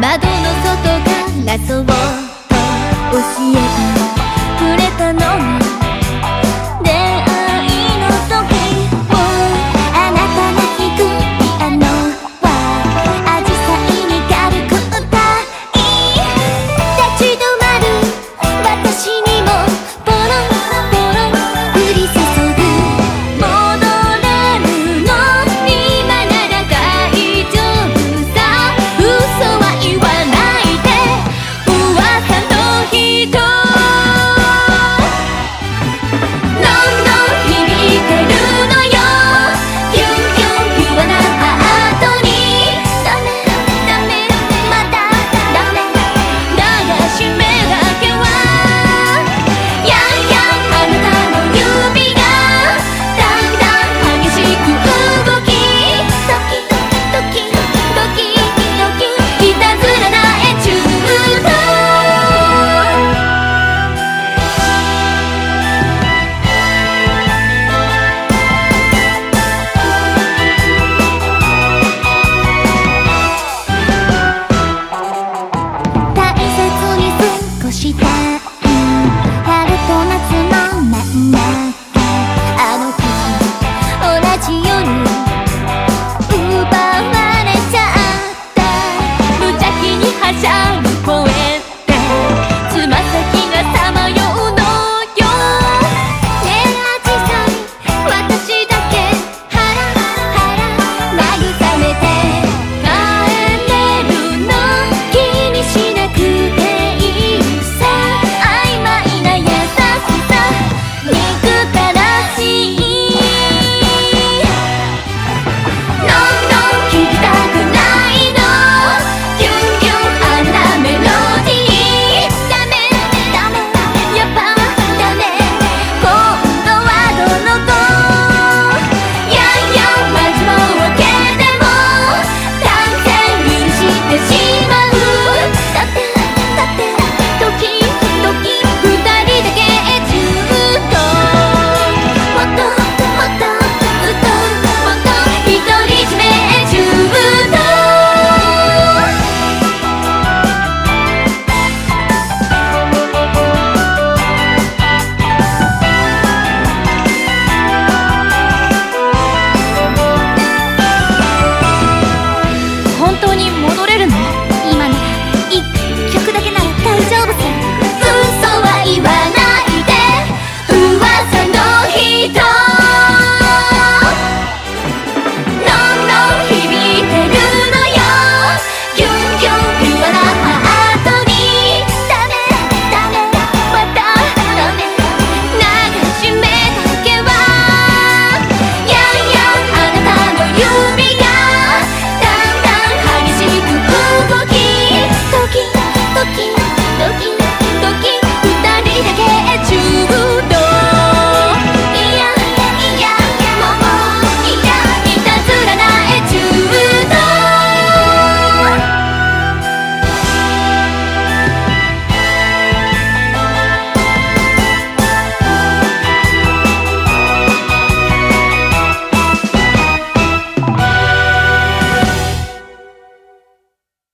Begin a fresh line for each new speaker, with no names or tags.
窓の外からそっと教えた